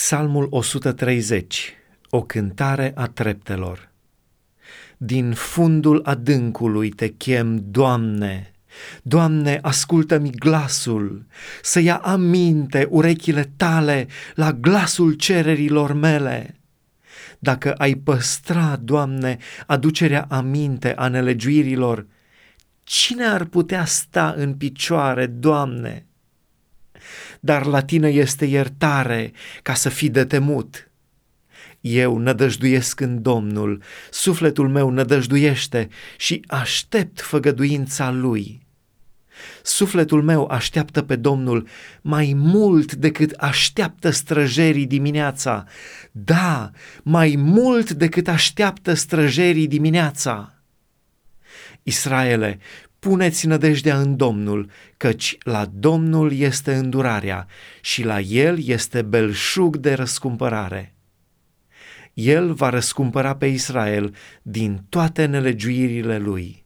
Psalmul 130, o cântare a treptelor. Din fundul adâncului te chem, Doamne, Doamne, ascultă-mi glasul, să ia aminte urechile tale la glasul cererilor mele. Dacă ai păstra, Doamne, aducerea aminte a nelegiuirilor, cine ar putea sta în picioare, Doamne? Dar la tine este iertare ca să fii de temut. Eu nădăjduiesc în Domnul, sufletul meu nădăjduiește și aștept făgăduința Lui. Sufletul meu așteaptă pe Domnul mai mult decât așteaptă străjerii dimineața. Da, mai mult decât așteaptă străjerii dimineața. Israele, puneți nădejdea în Domnul, căci la Domnul este îndurarea și la El este belșug de răscumpărare. El va răscumpăra pe Israel din toate nelegiuirile lui.